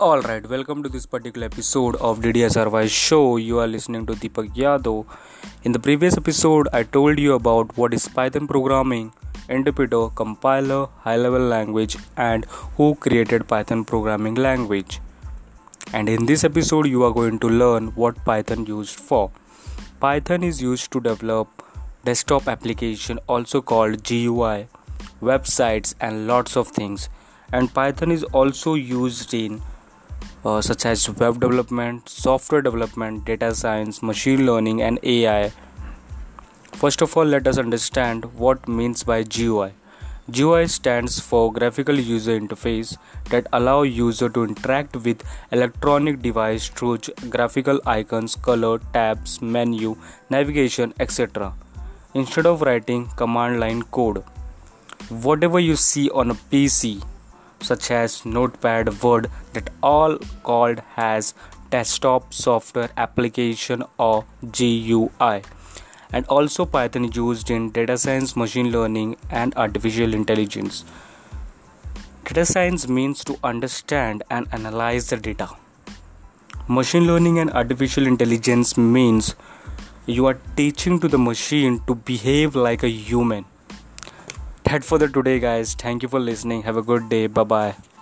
Alright, welcome to this particular episode of DDSRY show. You are listening to Deepak Yadav. In the previous episode, I told you about what is Python programming, interpreter, compiler, high level language, and who created Python programming language. And in this episode, you are going to learn what Python used for. Python is used to develop desktop application also called GUI, websites and lots of things. And Python is also used in uh, such as web development, software development, data science, machine learning, and AI. First of all, let us understand what means by GUI. GUI stands for graphical user interface that allow user to interact with electronic device through graphical icons, color, tabs, menu, navigation, etc. Instead of writing command line code. Whatever you see on a PC such as Notepad, Word that all called as desktop software application or GUI and also Python is used in data science, machine learning and artificial intelligence. Data science means to understand and analyze the data. Machine learning and artificial intelligence means you are teaching to the machine to behave like a human. That for the today guys. Thank you for listening. Have a good day. Bye bye.